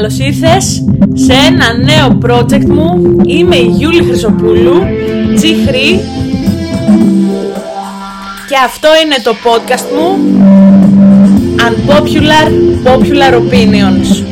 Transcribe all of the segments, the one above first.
καλώς ήρθες σε ένα νέο project μου. Είμαι η Γιούλη Χρυσοπούλου, G3 και αυτό είναι το podcast μου Unpopular Popular Opinions.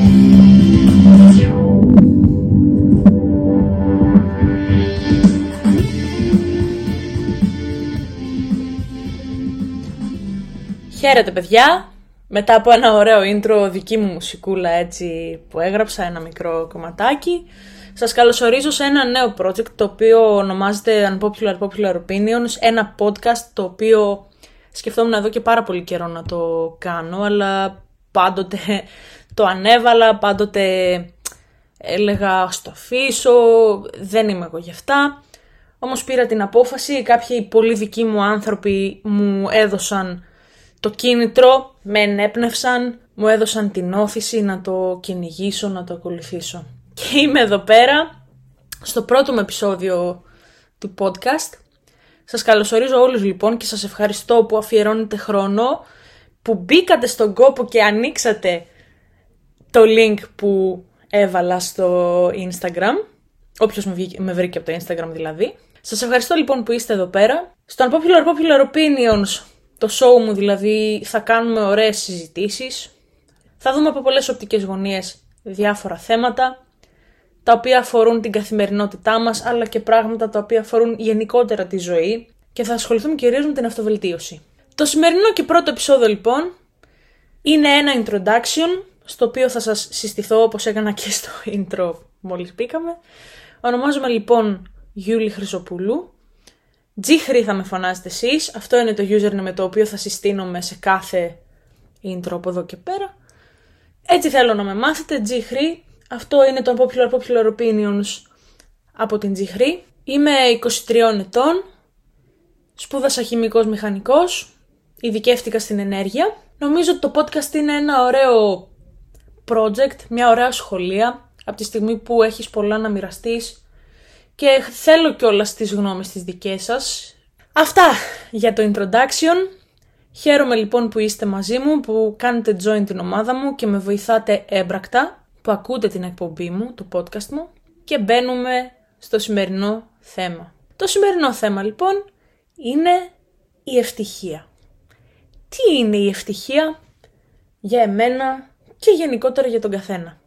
Χαίρετε παιδιά, μετά από ένα ωραίο intro δική μου μουσικούλα έτσι που έγραψα ένα μικρό κομματάκι σας καλωσορίζω σε ένα νέο project το οποίο ονομάζεται Unpopular Popular Opinions ένα podcast το οποίο σκεφτόμουν εδώ και πάρα πολύ καιρό να το κάνω αλλά πάντοτε το ανέβαλα, πάντοτε έλεγα στο αφήσω, δεν είμαι εγώ γι' αυτά όμως πήρα την απόφαση, κάποιοι πολύ δικοί μου άνθρωποι μου έδωσαν το κίνητρο, με ενέπνευσαν, μου έδωσαν την όθηση να το κυνηγήσω, να το ακολουθήσω. Και είμαι εδώ πέρα, στο πρώτο μου επεισόδιο του podcast. Σας καλωσορίζω όλους λοιπόν και σας ευχαριστώ που αφιερώνετε χρόνο, που μπήκατε στον κόπο και ανοίξατε το link που έβαλα στο Instagram. Όποιος με βρήκε από το Instagram δηλαδή. Σας ευχαριστώ λοιπόν που είστε εδώ πέρα. Στο Unpopular Popular Opinions το show μου δηλαδή θα κάνουμε ωραίες συζητήσεις. Θα δούμε από πολλές οπτικές γωνίες διάφορα θέματα τα οποία αφορούν την καθημερινότητά μας αλλά και πράγματα τα οποία αφορούν γενικότερα τη ζωή και θα ασχοληθούμε κυρίως με την αυτοβελτίωση. Το σημερινό και πρώτο επεισόδιο λοιπόν είναι ένα introduction στο οποίο θα σας συστηθώ όπως έκανα και στο intro μόλις μπήκαμε. Ονομάζομαι λοιπόν Γιούλη Χρυσοπούλου Τζίχρη θα με φωνάζετε εσείς. Αυτό είναι το username με το οποίο θα συστήνομαι σε κάθε intro από εδώ και πέρα. Έτσι θέλω να με μάθετε. Τζίχρη. Αυτό είναι το Popular Popular Opinions από την Τζίχρη. Είμαι 23 ετών. Σπούδασα χημικός μηχανικός. Ειδικεύτηκα στην ενέργεια. Νομίζω ότι το podcast είναι ένα ωραίο project, μια ωραία σχολεία. Από τη στιγμή που έχεις πολλά να μοιραστείς και θέλω κιόλας τις γνώμες τις δικές σας. Αυτά για το introduction. Χαίρομαι λοιπόν που είστε μαζί μου, που κάνετε join την ομάδα μου και με βοηθάτε έμπρακτα, που ακούτε την εκπομπή μου, το podcast μου και μπαίνουμε στο σημερινό θέμα. Το σημερινό θέμα λοιπόν είναι η ευτυχία. Τι είναι η ευτυχία για εμένα και γενικότερα για τον καθένα;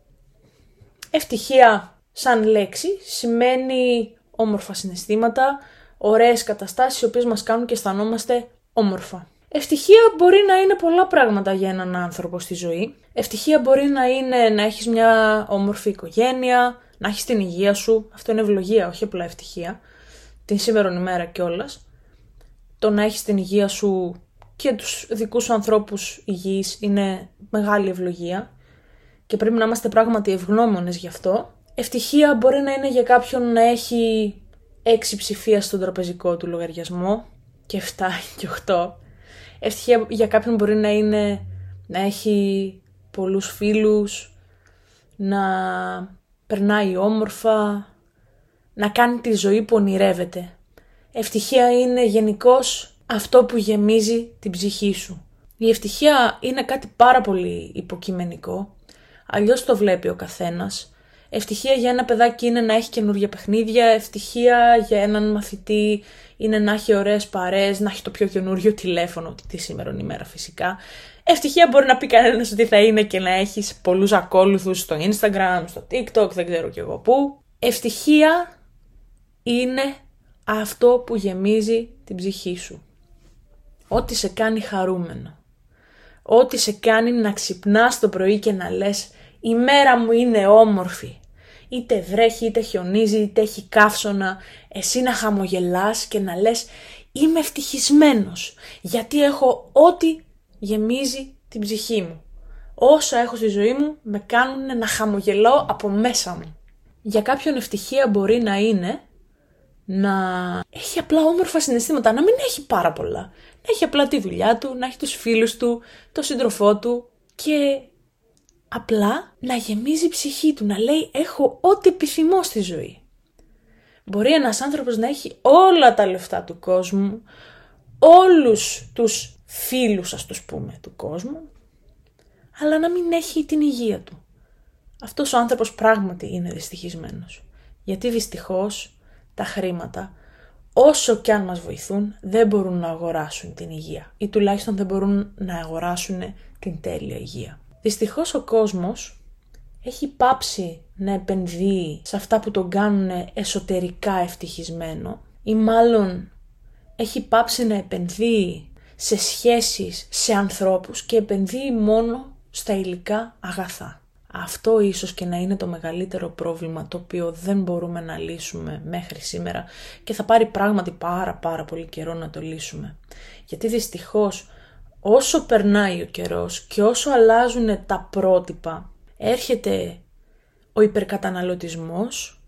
Ευτυχία σαν λέξη σημαίνει όμορφα συναισθήματα, ωραίες καταστάσεις οι οποίες μας κάνουν και αισθανόμαστε όμορφα. Ευτυχία μπορεί να είναι πολλά πράγματα για έναν άνθρωπο στη ζωή. Ευτυχία μπορεί να είναι να έχεις μια όμορφη οικογένεια, να έχεις την υγεία σου. Αυτό είναι ευλογία, όχι απλά ευτυχία. Την σήμερα ημέρα κιόλας. Το να έχεις την υγεία σου και τους δικούς σου ανθρώπους υγιείς είναι μεγάλη ευλογία και πρέπει να είμαστε πράγματι ευγνώμονες γι' αυτό. Ευτυχία μπορεί να είναι για κάποιον να έχει έξι ψηφία στον τραπεζικό του λογαριασμό και 7 και 8. Ευτυχία για κάποιον μπορεί να είναι να έχει πολλούς φίλους, να περνάει όμορφα, να κάνει τη ζωή που ονειρεύεται. Ευτυχία είναι γενικώς αυτό που γεμίζει την ψυχή σου. Η ευτυχία είναι κάτι πάρα πολύ υποκειμενικό, αλλιώς το βλέπει ο καθένας Ευτυχία για ένα παιδάκι είναι να έχει καινούργια παιχνίδια. Ευτυχία για έναν μαθητή είναι να έχει ωραίες παρέες, να έχει το πιο καινούργιο τηλέφωνο, τη σήμερα ημέρα φυσικά. Ευτυχία μπορεί να πει κανένας ότι θα είναι και να έχεις πολλούς ακόλουθους στο Instagram, στο TikTok, δεν ξέρω κι εγώ πού. Ευτυχία είναι αυτό που γεμίζει την ψυχή σου. Ό,τι σε κάνει χαρούμενο. Ό,τι σε κάνει να ξυπνάς το πρωί και να λες η μέρα μου είναι όμορφη. Είτε βρέχει, είτε χιονίζει, είτε έχει καύσωνα, εσύ να χαμογελάς και να λες είμαι ευτυχισμένος γιατί έχω ό,τι γεμίζει την ψυχή μου. Όσα έχω στη ζωή μου με κάνουν να χαμογελώ από μέσα μου. Για κάποιον ευτυχία μπορεί να είναι να έχει απλά όμορφα συναισθήματα, να μην έχει πάρα πολλά. Να έχει απλά τη δουλειά του, να έχει τους φίλους του, το σύντροφό του και απλά να γεμίζει η ψυχή του, να λέει έχω ό,τι επιθυμώ στη ζωή. Μπορεί ένας άνθρωπος να έχει όλα τα λεφτά του κόσμου, όλους τους φίλους ας τους πούμε του κόσμου, αλλά να μην έχει την υγεία του. αυτός ο άνθρωπος πράγματι είναι δυστυχισμένος. Γιατί δυστυχώς τα χρήματα, όσο κι αν μας βοηθούν, δεν μπορούν να αγοράσουν την υγεία ή τουλάχιστον δεν μπορούν να αγοράσουν την τέλεια υγεία. Δυστυχώς ο κόσμος έχει πάψει να επενδύει σε αυτά που τον κάνουν εσωτερικά ευτυχισμένο ή μάλλον έχει πάψει να επενδύει σε σχέσεις, σε ανθρώπους και επενδύει μόνο στα υλικά αγαθά. Αυτό ίσως και να είναι το μεγαλύτερο πρόβλημα το οποίο δεν μπορούμε να λύσουμε μέχρι σήμερα και θα πάρει πράγματι πάρα πάρα πολύ καιρό να το λύσουμε. Γιατί δυστυχώς όσο περνάει ο καιρός και όσο αλλάζουν τα πρότυπα έρχεται ο υπερκαταναλωτισμός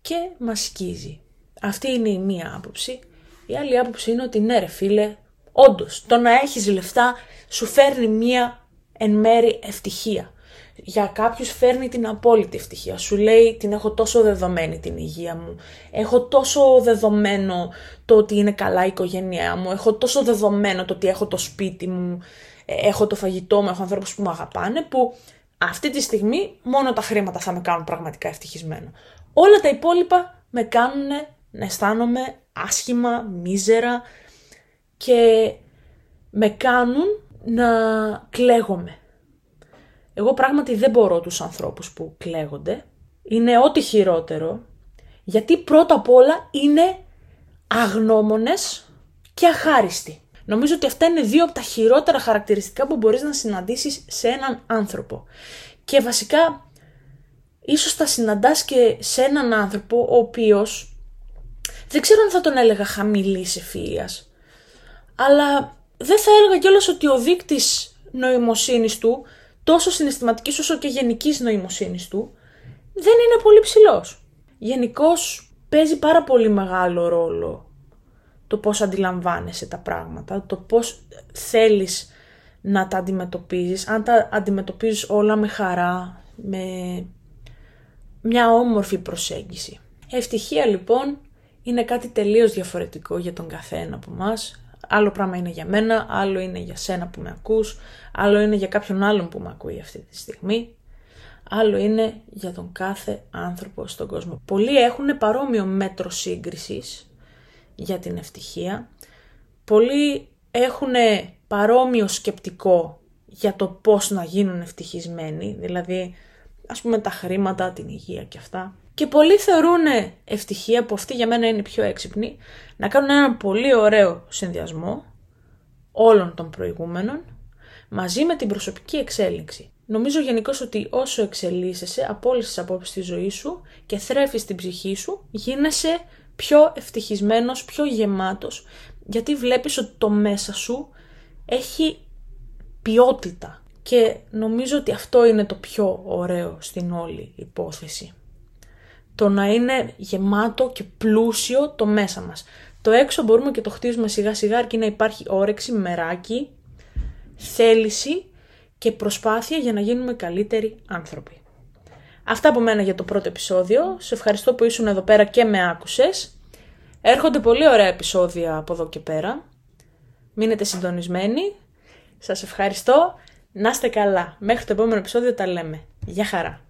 και μας σκίζει. Αυτή είναι η μία άποψη. Η άλλη άποψη είναι ότι ναι ρε φίλε, όντως το να έχεις λεφτά σου φέρνει μία εν μέρη ευτυχία για κάποιους φέρνει την απόλυτη ευτυχία. Σου λέει την έχω τόσο δεδομένη την υγεία μου, έχω τόσο δεδομένο το ότι είναι καλά η οικογένειά μου, έχω τόσο δεδομένο το ότι έχω το σπίτι μου, ε, έχω το φαγητό μου, έχω ανθρώπους που με αγαπάνε, που αυτή τη στιγμή μόνο τα χρήματα θα με κάνουν πραγματικά ευτυχισμένο. Όλα τα υπόλοιπα με κάνουν να αισθάνομαι άσχημα, μίζερα και με κάνουν να κλαίγομαι. Εγώ πράγματι δεν μπορώ τους ανθρώπους που κλαίγονται. Είναι ό,τι χειρότερο. Γιατί πρώτα απ' όλα είναι αγνώμονες και αχάριστοι. Νομίζω ότι αυτά είναι δύο από τα χειρότερα χαρακτηριστικά που μπορείς να συναντήσεις σε έναν άνθρωπο. Και βασικά, ίσως τα συναντάς και σε έναν άνθρωπο ο οποίος, δεν ξέρω αν θα τον έλεγα χαμηλής ευφυΐας, αλλά δεν θα έλεγα κιόλας ότι ο δείκτης νοημοσύνης του τόσο συναισθηματικής όσο και γενικής νοημοσύνης του, δεν είναι πολύ ψηλός. Γενικώς παίζει πάρα πολύ μεγάλο ρόλο το πώς αντιλαμβάνεσαι τα πράγματα, το πώς θέλεις να τα αντιμετωπίζεις, αν τα αντιμετωπίζεις όλα με χαρά, με μια όμορφη προσέγγιση. Ευτυχία λοιπόν είναι κάτι τελείως διαφορετικό για τον καθένα από μας. Άλλο πράγμα είναι για μένα, άλλο είναι για σένα που με ακούς, άλλο είναι για κάποιον άλλον που με ακούει αυτή τη στιγμή, άλλο είναι για τον κάθε άνθρωπο στον κόσμο. Πολλοί έχουν παρόμοιο μέτρο σύγκρισης για την ευτυχία, πολλοί έχουν παρόμοιο σκεπτικό για το πώς να γίνουν ευτυχισμένοι, δηλαδή ας πούμε τα χρήματα, την υγεία και αυτά. Και πολλοί θεωρούν ευτυχία, που αυτή για μένα είναι πιο έξυπνη, να κάνουν έναν πολύ ωραίο συνδυασμό όλων των προηγούμενων μαζί με την προσωπική εξέλιξη. Νομίζω γενικώς ότι όσο εξελίσσεσαι από όλες τις απόψεις τη ζωή σου και θρέφεις την ψυχή σου, γίνεσαι πιο ευτυχισμένος, πιο γεμάτος, γιατί βλέπεις ότι το μέσα σου έχει ποιότητα. Και νομίζω ότι αυτό είναι το πιο ωραίο στην όλη υπόθεση το να είναι γεμάτο και πλούσιο το μέσα μας. Το έξω μπορούμε και το χτίζουμε σιγά σιγά αρκεί να υπάρχει όρεξη, μεράκι, θέληση και προσπάθεια για να γίνουμε καλύτεροι άνθρωποι. Αυτά από μένα για το πρώτο επεισόδιο. Σε ευχαριστώ που ήσουν εδώ πέρα και με άκουσες. Έρχονται πολύ ωραία επεισόδια από εδώ και πέρα. Μείνετε συντονισμένοι. Σας ευχαριστώ. Να είστε καλά. Μέχρι το επόμενο επεισόδιο τα λέμε. Γεια χαρά.